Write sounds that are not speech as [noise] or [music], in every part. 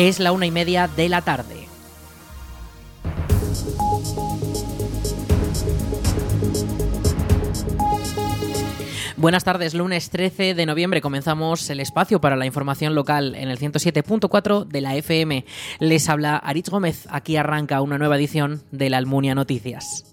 Es la una y media de la tarde. Buenas tardes, lunes 13 de noviembre comenzamos el espacio para la información local en el 107.4 de la FM. Les habla Aritz Gómez, aquí arranca una nueva edición de la Almunia Noticias.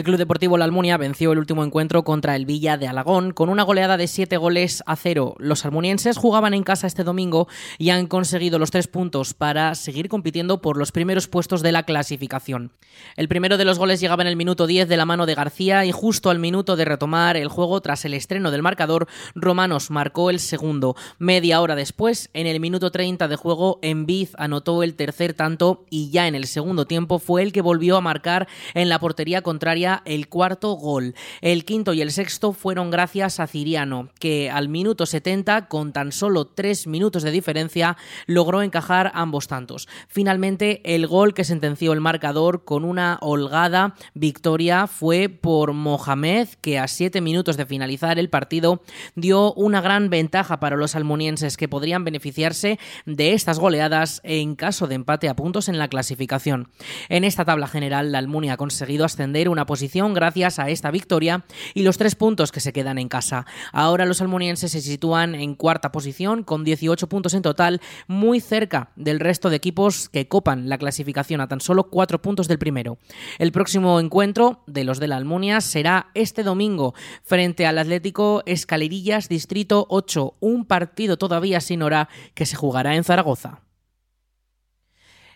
El Club Deportivo La Almunia venció el último encuentro contra el Villa de Alagón con una goleada de 7 goles a 0. Los almunienses jugaban en casa este domingo y han conseguido los tres puntos para seguir compitiendo por los primeros puestos de la clasificación. El primero de los goles llegaba en el minuto 10 de la mano de García y justo al minuto de retomar el juego tras el estreno del marcador, Romanos marcó el segundo. Media hora después, en el minuto 30 de juego, Enviz anotó el tercer tanto y ya en el segundo tiempo fue el que volvió a marcar en la portería contraria el cuarto gol. El quinto y el sexto fueron gracias a Ciriano, que al minuto 70, con tan solo tres minutos de diferencia, logró encajar ambos tantos. Finalmente, el gol que sentenció el marcador con una holgada victoria fue por Mohamed, que a siete minutos de finalizar el partido dio una gran ventaja para los almunienses que podrían beneficiarse de estas goleadas en caso de empate a puntos en la clasificación. En esta tabla general, la Almunia ha conseguido ascender una posición gracias a esta victoria y los tres puntos que se quedan en casa. Ahora los almonienses se sitúan en cuarta posición con 18 puntos en total, muy cerca del resto de equipos que copan la clasificación a tan solo cuatro puntos del primero. El próximo encuentro de los de la Almunia será este domingo frente al Atlético Escalerillas Distrito 8, un partido todavía sin hora que se jugará en Zaragoza.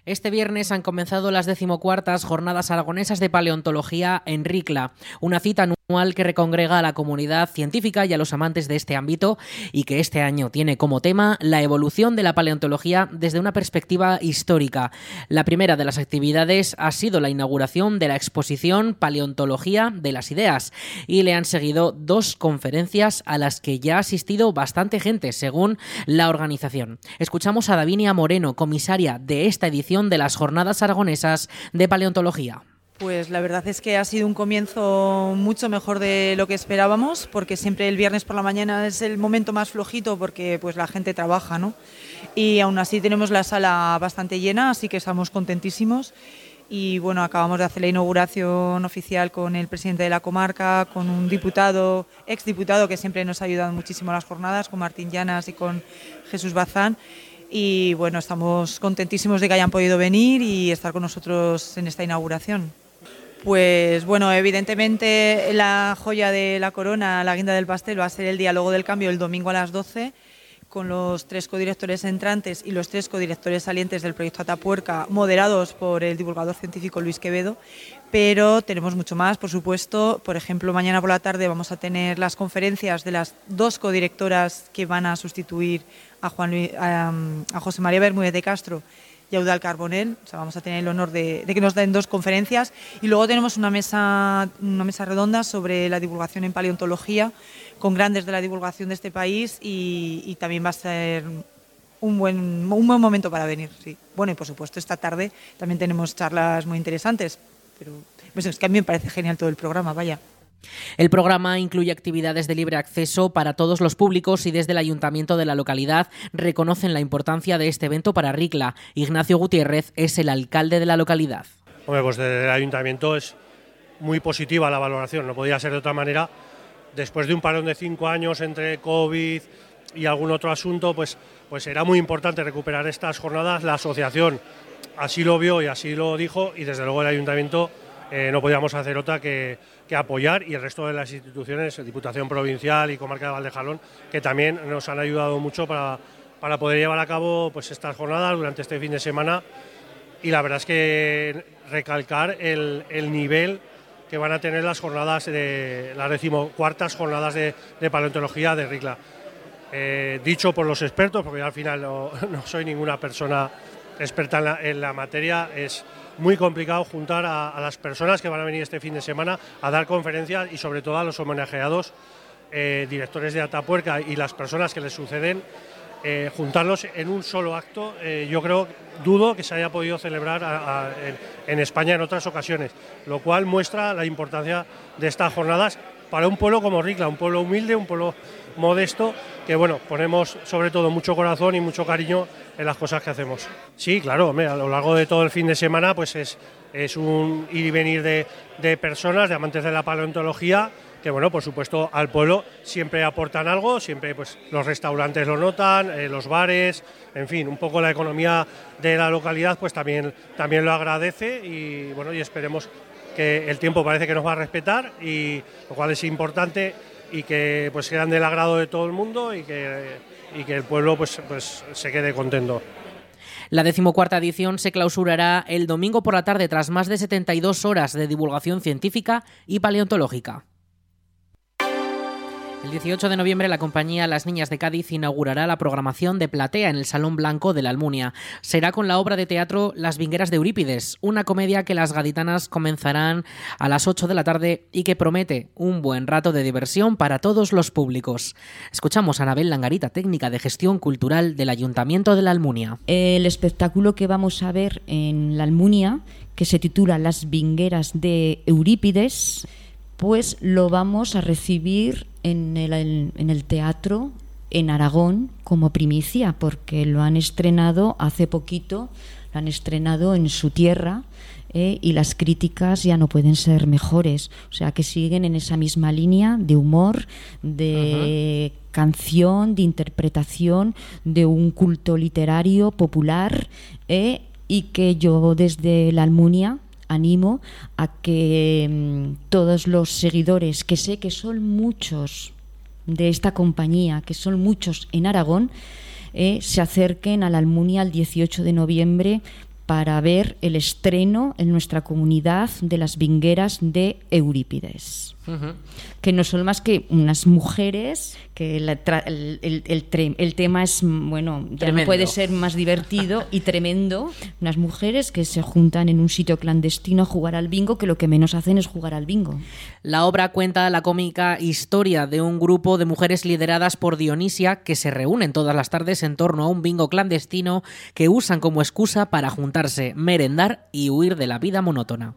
Este viernes han comenzado las decimocuartas jornadas aragonesas de paleontología en Ricla, una cita anual que recongrega a la comunidad científica y a los amantes de este ámbito y que este año tiene como tema la evolución de la paleontología desde una perspectiva histórica. La primera de las actividades ha sido la inauguración de la exposición Paleontología de las Ideas y le han seguido dos conferencias a las que ya ha asistido bastante gente, según la organización. Escuchamos a Davinia Moreno, comisaria de esta edición de las Jornadas Aragonesas de Paleontología. Pues la verdad es que ha sido un comienzo mucho mejor de lo que esperábamos, porque siempre el viernes por la mañana es el momento más flojito porque pues la gente trabaja, ¿no? Y aún así tenemos la sala bastante llena, así que estamos contentísimos. Y bueno, acabamos de hacer la inauguración oficial con el presidente de la comarca, con un diputado, exdiputado que siempre nos ha ayudado muchísimo a las jornadas, con Martín Llanas y con Jesús Bazán y bueno, estamos contentísimos de que hayan podido venir y estar con nosotros en esta inauguración. Pues bueno, evidentemente la joya de la corona, la guinda del pastel, va a ser el diálogo del cambio el domingo a las 12 con los tres codirectores entrantes y los tres codirectores salientes del proyecto Atapuerca, moderados por el divulgador científico Luis Quevedo. Pero tenemos mucho más, por supuesto. Por ejemplo, mañana por la tarde vamos a tener las conferencias de las dos codirectoras que van a sustituir a, Juan a, José María Bermúdez de Castro y a Eudal Carbonel. O sea, vamos a tener el honor de, que nos den dos conferencias. Y luego tenemos una mesa, una mesa redonda sobre la divulgación en paleontología con grandes de la divulgación de este país y, también va a ser un buen, un buen momento para venir. Sí. Bueno, y por supuesto, esta tarde también tenemos charlas muy interesantes. Pero pues es que a mí me parece genial todo el programa, vaya. El programa incluye actividades de libre acceso para todos los públicos y desde el ayuntamiento de la localidad reconocen la importancia de este evento para Ricla. Ignacio Gutiérrez es el alcalde de la localidad. Hombre, pues desde el ayuntamiento es muy positiva la valoración, no podía ser de otra manera. Después de un parón de cinco años entre COVID y algún otro asunto, pues, pues era muy importante recuperar estas jornadas. La asociación así lo vio y así lo dijo y desde luego el ayuntamiento eh, no podíamos hacer otra que, apoyar y el resto de las instituciones, Diputación Provincial y Comarca de Valdejalón, que también nos han ayudado mucho para, para poder llevar a cabo pues, estas jornadas durante este fin de semana. Y la verdad es que recalcar el, nivel que van a tener las jornadas de las decimocuartas jornadas de, paleontología de RICLA. Eh, dicho por los expertos, porque yo al final no, [laughs] soy ninguna persona experta en la materia, es muy complicado juntar a, las personas que van a venir este fin de semana a dar conferencias y sobre todo a los homenajeados, eh, directores de Atapuerca y las personas que les suceden, eh, juntarlos en un solo acto, eh, yo creo, dudo que se haya podido celebrar en, España en otras ocasiones, lo cual muestra la importancia de estas jornadas para un pueblo como Ricla, un pueblo humilde, un pueblo modesto, que bueno, ponemos sobre todo mucho corazón y mucho cariño en las cosas que hacemos. Sí, claro, a lo largo de todo el fin de semana pues es, es un ir y venir de, de personas, de amantes de la paleontología, que bueno, por supuesto al pueblo siempre aportan algo, siempre pues los restaurantes lo notan, eh, los bares, en fin, un poco la economía de la localidad pues también, también lo agradece y bueno, y esperemos que el tiempo parece que nos va a respetar y lo cual es importante y que pues sean del agrado de todo el mundo y que, y que el pueblo pues, pues se quede contento. La decimocuarta edición se clausurará el domingo por la tarde tras más de 72 horas de divulgación científica y paleontológica. El 18 de noviembre la compañía Las Niñas de Cádiz inaugurará la programación de Platea en el Salón Blanco de la Almunia. Será con la obra de teatro Las Vingueras de Eurípides, una comedia que las gaditanas comenzarán a las 8 de la tarde y que promete un buen rato de diversión para todos los públicos. Escuchamos a Anabel Langarita, técnica de gestión cultural del Ayuntamiento de la Almunia. El espectáculo que vamos a ver en la Almunia, que se titula Las Vingueras de Eurípides, pues lo vamos a recibir en el, teatro en Aragón como primicia, porque lo han estrenado hace poquito, lo han estrenado en su tierra eh, y las críticas ya no pueden ser mejores. O sea, que siguen en esa misma línea de humor, de canción, de interpretación, de un culto literario popular eh, y que yo desde la Almunia animo a que mm, todos los seguidores, que sé que son muchos de esta compañía, que son muchos en Aragón, eh, se acerquen a la Almunia el 18 de noviembre para ver el estreno en nuestra comunidad de las vingueras de Eurípides que no son más que unas mujeres, que el, el, tema es, bueno, ya no puede ser más divertido y tremendo, unas mujeres que se juntan en un sitio clandestino a jugar al bingo, que lo que menos hacen es jugar al bingo. La obra cuenta la cómica historia de un grupo de mujeres lideradas por Dionisia que se reúnen todas las tardes en torno a un bingo clandestino que usan como excusa para juntarse, merendar y huir de la vida monótona.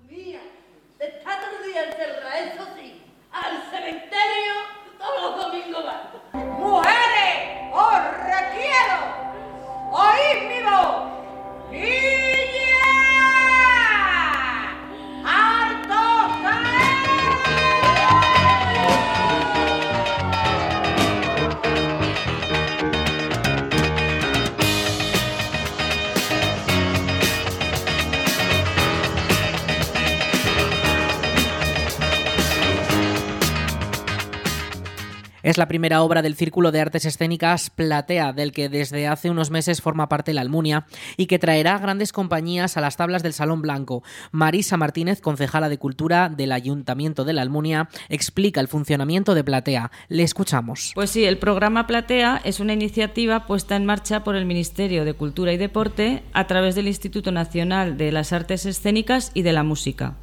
Es la primera obra del Círculo de Artes Escénicas Platea, del que desde hace unos meses forma parte la Almunia y que traerá grandes compañías a las tablas del Salón Blanco. Marisa Martínez, concejala de Cultura del Ayuntamiento de la Almunia, explica el funcionamiento de Platea. Le escuchamos. Pues sí, el programa Platea es una iniciativa puesta en marcha por el Ministerio de Cultura y Deporte a través del Instituto Nacional de las Artes Escénicas y de la Música.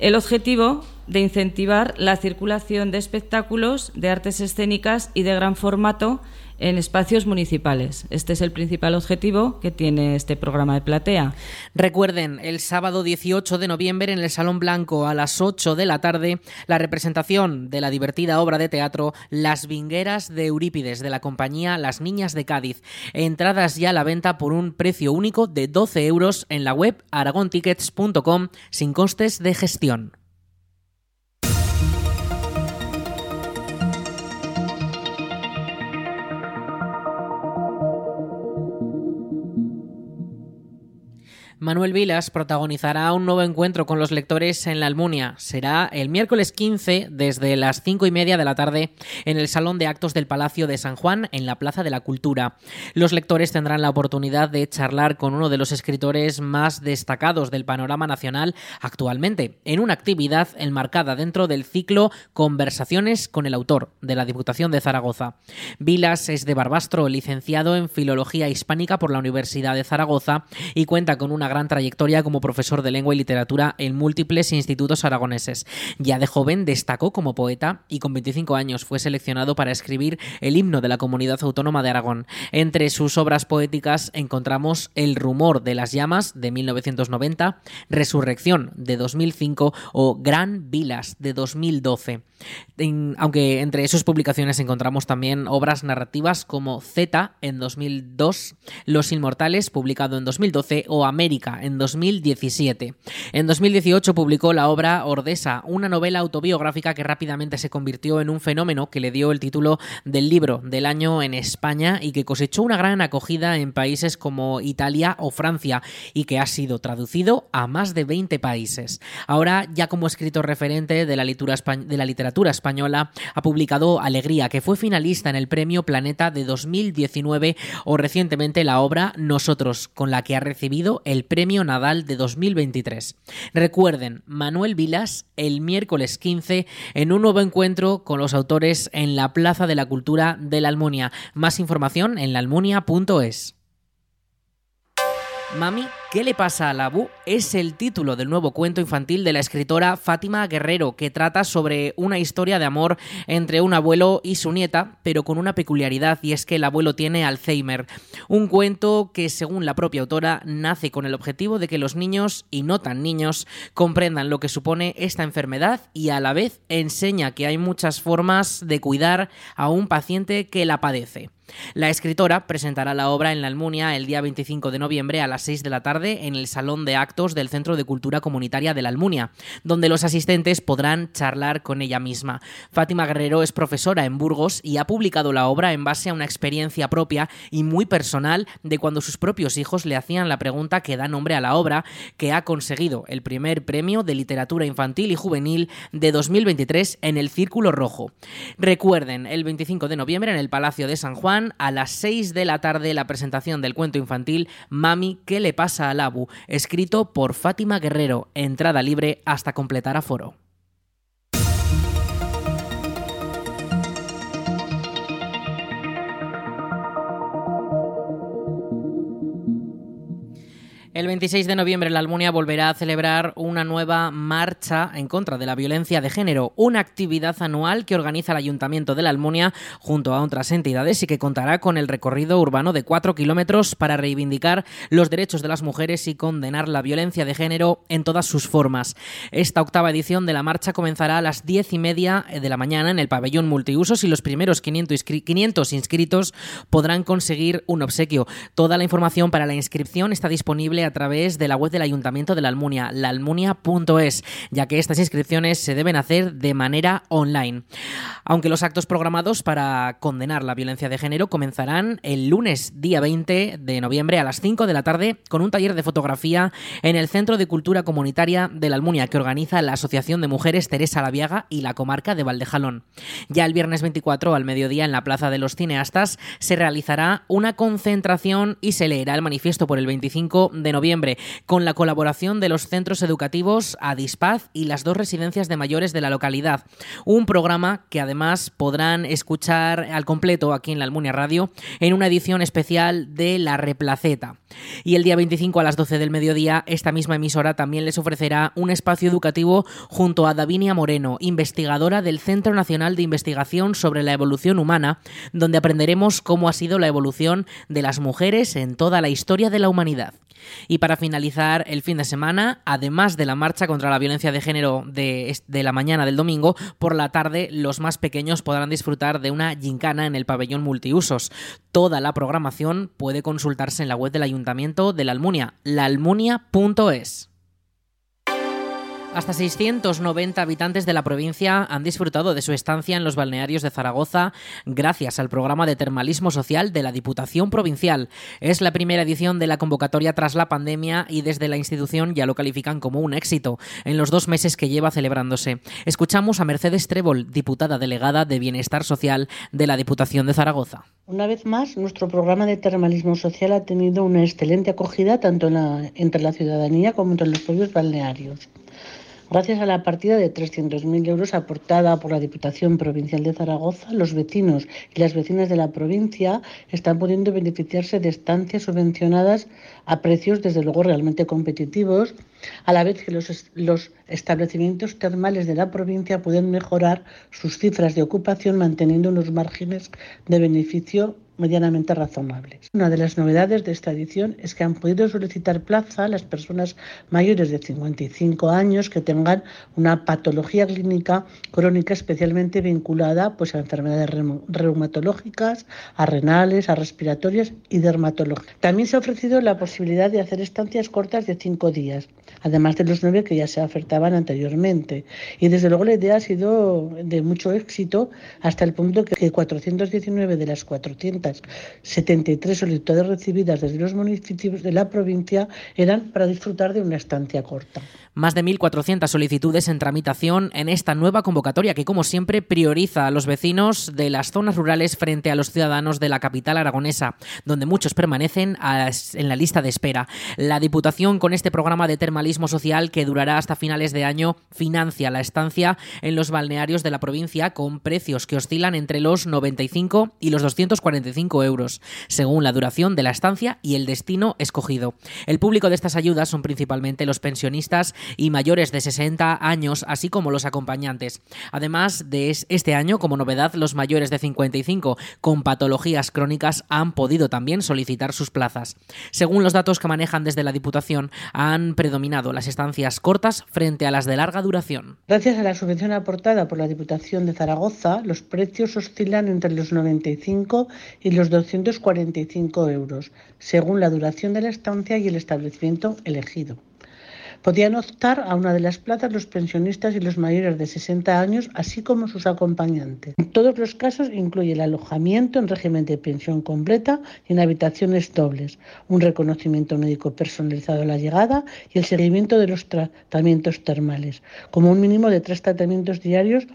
El objetivo de incentivar la circulación de espectáculos de artes escénicas y de gran formato en espacios municipales. Este es el principal objetivo que tiene este programa de platea. Recuerden, el sábado 18 de noviembre en el Salón Blanco a las 8 de la tarde, la representación de la divertida obra de teatro Las Vingueras de Eurípides de la compañía Las Niñas de Cádiz. Entradas ya a la venta por un precio único de 12 euros en la web aragontickets.com sin costes de gestión. Manuel Vilas protagonizará un nuevo encuentro con los lectores en la Almunia. Será el miércoles 15 desde las 5 y media de la tarde en el Salón de Actos del Palacio de San Juan en la Plaza de la Cultura. Los lectores tendrán la oportunidad de charlar con uno de los escritores más destacados del panorama nacional actualmente, en una actividad enmarcada dentro del ciclo Conversaciones con el autor de la Diputación de Zaragoza. Vilas es de Barbastro, licenciado en Filología Hispánica por la Universidad de Zaragoza y cuenta con una una gran trayectoria como profesor de lengua y literatura en múltiples institutos aragoneses. Ya de joven destacó como poeta y con 25 años fue seleccionado para escribir el himno de la comunidad autónoma de Aragón. Entre sus obras poéticas encontramos El rumor de las llamas de 1990, Resurrección de 2005 o Gran Vilas de 2012. aunque entre sus publicaciones encontramos también obras narrativas como Z en 2002, Los Inmortales publicado en 2012 o América en 2017. En 2018 publicó la obra Ordesa, una novela autobiográfica que rápidamente se convirtió en un fenómeno que le dio el título del libro del año en España y que cosechó una gran acogida en países como Italia o Francia y que ha sido traducido a más de 20 países. Ahora, ya como escritor referente de la, literatura española, ha publicado Alegría, que fue finalista en el Premio Planeta de 2019 o recientemente la obra Nosotros, con la que ha recibido el Premio Nadal de 2023. Recuerden, Manuel Vilas el miércoles 15 en un nuevo encuentro con los autores en la Plaza de la Cultura de la Almunia. Más información en laalmunia.es. Mami, ¿qué le pasa a la Bu? Es el título del nuevo cuento infantil de la escritora Fátima Guerrero, que trata sobre una historia de amor entre un abuelo y su nieta, pero con una peculiaridad, y es que el abuelo tiene Alzheimer. Un cuento que, según la propia autora, nace con el objetivo de que los niños, y no tan niños, comprendan lo que supone esta enfermedad y a la vez enseña que hay muchas formas de cuidar a un paciente que la padece. La escritora presentará la obra en la Almunia el día 25 de noviembre a las 6 de la tarde en el Salón de Actos del Centro de Cultura Comunitaria de la Almunia, donde los asistentes podrán charlar con ella misma. Fátima Guerrero es profesora en Burgos y ha publicado la obra en base a una experiencia propia y muy personal de cuando sus propios hijos le hacían la pregunta que da nombre a la obra, que ha conseguido el primer premio de literatura infantil y juvenil de 2023 en el Círculo Rojo. Recuerden, el 25 de noviembre en el Palacio de San Juan, a las 6 de la tarde la presentación del cuento infantil Mami, ¿qué le pasa al Abu? escrito por Fátima Guerrero, entrada libre hasta completar aforo. El 26 de noviembre la Almunia volverá a celebrar una nueva marcha en contra de la violencia de género, una actividad anual que organiza el Ayuntamiento de la Almunia junto a otras entidades y que contará con el recorrido urbano de cuatro kilómetros para reivindicar los derechos de las mujeres y condenar la violencia de género en todas sus formas. Esta octava edición de la marcha comenzará a las diez y media de la mañana en el pabellón multiusos y los primeros 500 inscritos podrán conseguir un obsequio. Toda la información para la inscripción está disponible través de la web del Ayuntamiento de la Almunia, laalmunia.es, ya que estas inscripciones se deben hacer de manera online. Aunque los actos programados para condenar la violencia de género comenzarán el lunes día 20 de noviembre a las 5 de la tarde con un taller de fotografía en el Centro de Cultura Comunitaria de la Almunia que organiza la Asociación de Mujeres Teresa Laviaga y la comarca de Valdejalón. Ya el viernes 24 al mediodía en la Plaza de los Cineastas se realizará una concentración y se leerá el manifiesto por el 25 de noviembre noviembre, con la colaboración de los centros educativos Adispaz y las dos residencias de mayores de la localidad. Un programa que además podrán escuchar al completo aquí en la Almunia Radio en una edición especial de La Replaceta. Y el día 25 a las 12 del mediodía, esta misma emisora también les ofrecerá un espacio educativo junto a Davinia Moreno, investigadora del Centro Nacional de Investigación sobre la Evolución Humana, donde aprenderemos cómo ha sido la evolución de las mujeres en toda la historia de la humanidad. Y para finalizar el fin de semana, además de la marcha contra la violencia de género de, la mañana del domingo, por la tarde los más pequeños podrán disfrutar de una gincana en el pabellón multiusos. Toda la programación puede consultarse en la web del Ayuntamiento de la Almunia, laalmunia.es. Hasta 690 habitantes de la provincia han disfrutado de su estancia en los balnearios de Zaragoza gracias al programa de termalismo social de la Diputación Provincial. Es la primera edición de la convocatoria tras la pandemia y desde la institución ya lo califican como un éxito en los dos meses que lleva celebrándose. Escuchamos a Mercedes Trébol, diputada delegada de Bienestar Social de la Diputación de Zaragoza. Una vez más, nuestro programa de termalismo social ha tenido una excelente acogida tanto entre la ciudadanía como entre los propios balnearios. Gracias a la partida de 300.000 euros aportada por la Diputación Provincial de Zaragoza, los vecinos y las vecinas de la provincia están pudiendo beneficiarse de estancias subvencionadas a precios, desde luego, realmente competitivos, a la vez que los, establecimientos termales de la provincia pueden mejorar sus cifras de ocupación manteniendo unos márgenes de beneficio medianamente razonables. Una de las novedades de esta edición es que han podido solicitar plaza las personas mayores de 55 años que tengan una patología clínica crónica especialmente vinculada pues, a enfermedades reumatológicas, a renales, a respiratorias y dermatológicas. También se ha ofrecido la posibilidad de hacer estancias cortas de cinco días, además de los nueve que ya se ofertaban anteriormente. Y desde luego la idea ha sido de mucho éxito hasta el punto que 419 de las 400 73 solicitudes recibidas desde los municipios de la provincia eran para disfrutar de una estancia corta. Más de 1.400 solicitudes en tramitación en esta nueva convocatoria que, como siempre, prioriza a los vecinos de las zonas rurales frente a los ciudadanos de la capital aragonesa, donde muchos permanecen en la lista de espera. La Diputación, con este programa de termalismo social que durará hasta finales de año, financia la estancia en los balnearios de la provincia con precios que oscilan entre los 95 y los 245 euros, según la duración de la estancia y el destino escogido. El público de estas ayudas son principalmente los pensionistas y mayores de 60 años, así como los acompañantes. Además de este año, como novedad, los mayores de 55 con patologías crónicas han podido también solicitar sus plazas. Según los datos que manejan desde la Diputación, han predominado las estancias cortas frente a las de larga duración. Gracias a la subvención aportada por la Diputación de Zaragoza, los precios oscilan entre los 95 y los 245 euros, según la duración de la estancia y el establecimiento elegido. Podían optar a una de las plazas los pensionistas y los mayores de 60 años, así como sus acompañantes. En todos los casos incluye el alojamiento en régimen de pensión completa y en habitaciones dobles, un reconocimiento médico personalizado a la llegada y el seguimiento de los tratamientos termales, como un mínimo de tres tratamientos diarios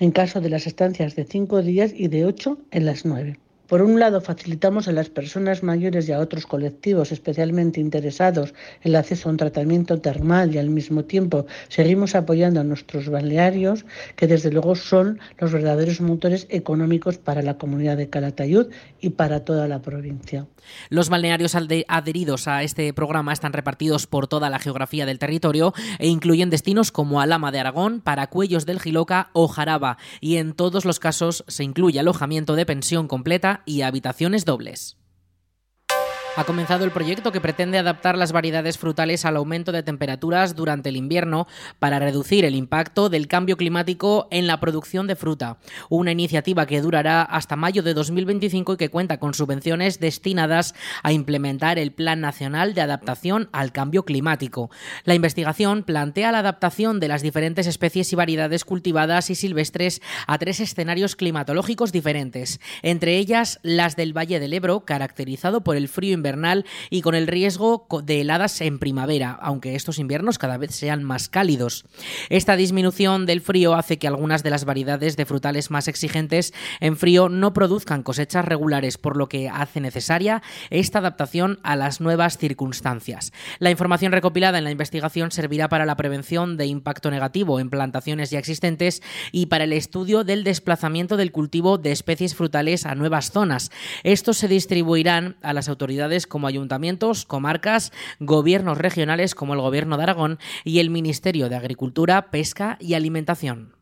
en caso de las estancias de cinco días y de ocho en las nueve. Por un lado, facilitamos a las personas mayores y a otros colectivos especialmente interesados el acceso a un tratamiento termal y al mismo tiempo seguimos apoyando a nuestros balnearios, que desde luego son los verdaderos motores económicos para la comunidad de Calatayud y para toda la provincia. Los balnearios adheridos a este programa están repartidos por toda la geografía del territorio e incluyen destinos como Alama de Aragón, Paracuellos del Giloca o Jaraba, y en todos los casos se incluye alojamiento de pensión completa y habitaciones dobles. Ha comenzado el proyecto que pretende adaptar las variedades frutales al aumento de temperaturas durante el invierno para reducir el impacto del cambio climático en la producción de fruta. Una iniciativa que durará hasta mayo de 2025 y que cuenta con subvenciones destinadas a implementar el Plan Nacional de Adaptación al Cambio Climático. La investigación plantea la adaptación de las diferentes especies y variedades cultivadas y silvestres a tres escenarios climatológicos diferentes, entre ellas las del Valle del Ebro, caracterizado por el frío invernal y con el riesgo de heladas en primavera, aunque estos inviernos cada vez sean más cálidos. Esta disminución del frío hace que algunas de las variedades de frutales más exigentes en frío no produzcan cosechas regulares, por lo que hace necesaria esta adaptación a las nuevas circunstancias. La información recopilada en la investigación servirá para la prevención de impacto negativo en plantaciones ya existentes y para el estudio del desplazamiento del cultivo de especies frutales a nuevas zonas. Estos se distribuirán a las autoridades como ayuntamientos, comarcas, gobiernos regionales como el Gobierno de Aragón y el Ministerio de Agricultura, Pesca y Alimentación.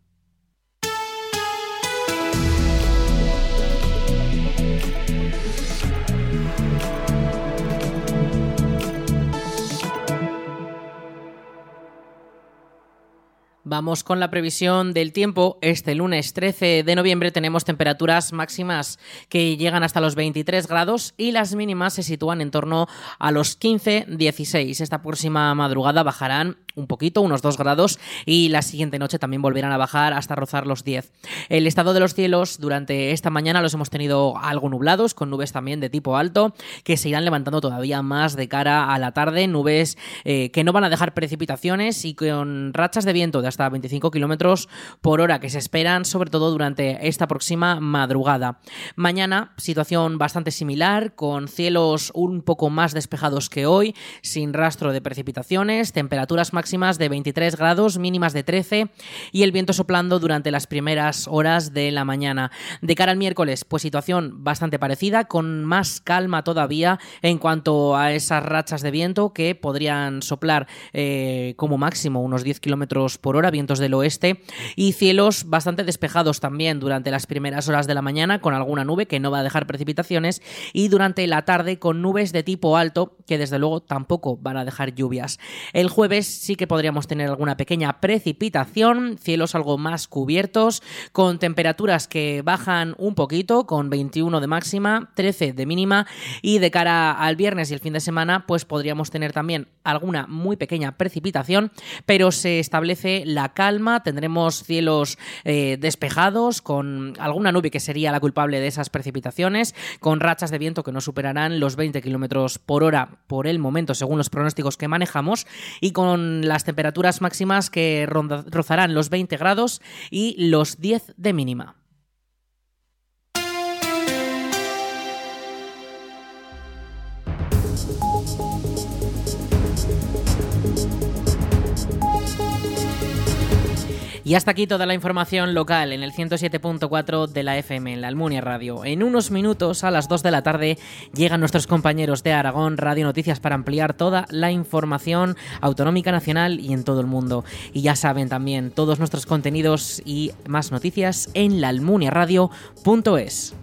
Vamos con la previsión del tiempo. Este lunes 13 de noviembre tenemos temperaturas máximas que llegan hasta los 23 grados y las mínimas se sitúan en torno a los 15-16. Esta próxima madrugada bajarán un poquito, unos 2 grados, y la siguiente noche también volverán a bajar hasta rozar los 10. El estado de los cielos durante esta mañana los hemos tenido algo nublados, con nubes también de tipo alto, que se irán levantando todavía más de cara a la tarde, nubes eh, que no van a dejar precipitaciones y con rachas de viento de hasta hasta 25 kilómetros por hora que se esperan, sobre todo durante esta próxima madrugada. Mañana, situación bastante similar, con cielos un poco más despejados que hoy, sin rastro de precipitaciones, temperaturas máximas de 23 grados, mínimas de 13 y el viento soplando durante las primeras horas de la mañana. De cara al miércoles, pues situación bastante parecida, con más calma todavía en cuanto a esas rachas de viento que podrían soplar eh, como máximo unos 10 kilómetros por hora, vientos del oeste, y cielos bastante despejados también durante las primeras horas de la mañana, con alguna nube que no va a dejar precipitaciones, y durante la tarde con nubes de tipo alto que desde luego tampoco van a dejar lluvias. El jueves sí que podríamos tener alguna pequeña precipitación, cielos algo más cubiertos, con temperaturas que bajan un poquito, con 21 de máxima, 13 de mínima, y de cara al viernes y el fin de semana, pues podríamos tener también alguna muy pequeña precipitación, pero se establece la calma, tendremos cielos eh, despejados, con alguna nube que sería la culpable de esas precipitaciones, con rachas de viento que no superarán los 20 kilómetros por hora por el momento, según los pronósticos que manejamos, y con las temperaturas máximas que rozarán los 20 grados y los 10 de mínima. Y hasta aquí toda la información local en el 107.4 de la FM en la Almunia Radio. En unos minutos, a las 2 de la tarde, llegan nuestros compañeros de Aragón Radio Noticias para ampliar toda la información autonómica nacional y en todo el mundo. Y ya saben también todos nuestros contenidos y más noticias en laalmuniaradio.es.